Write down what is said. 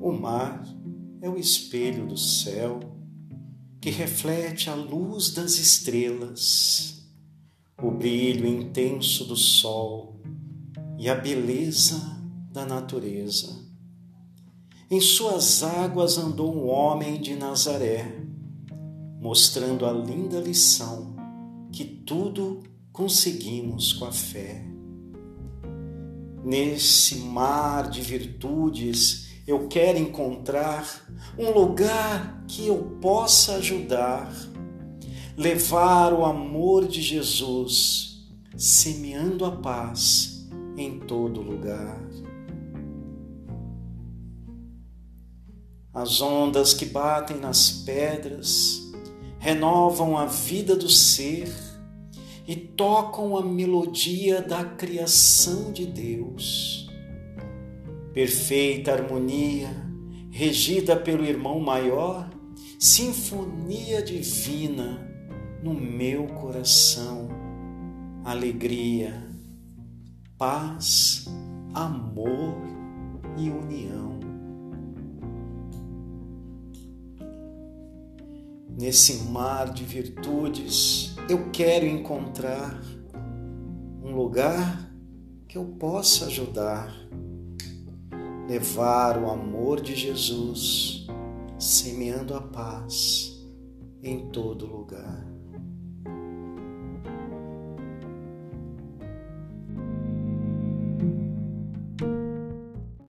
O mar é o espelho do céu que reflete a luz das estrelas, o brilho intenso do sol e a beleza da natureza. Em suas águas andou um homem de Nazaré, mostrando a linda lição que tudo conseguimos com a fé. Nesse mar de virtudes, eu quero encontrar um lugar que eu possa ajudar, levar o amor de Jesus, semeando a paz em todo lugar. As ondas que batem nas pedras renovam a vida do ser e tocam a melodia da criação de Deus. Perfeita harmonia, regida pelo irmão maior, sinfonia divina no meu coração, alegria, paz, amor e união. Nesse mar de virtudes, eu quero encontrar um lugar que eu possa ajudar, levar o amor de Jesus, semeando a paz em todo lugar.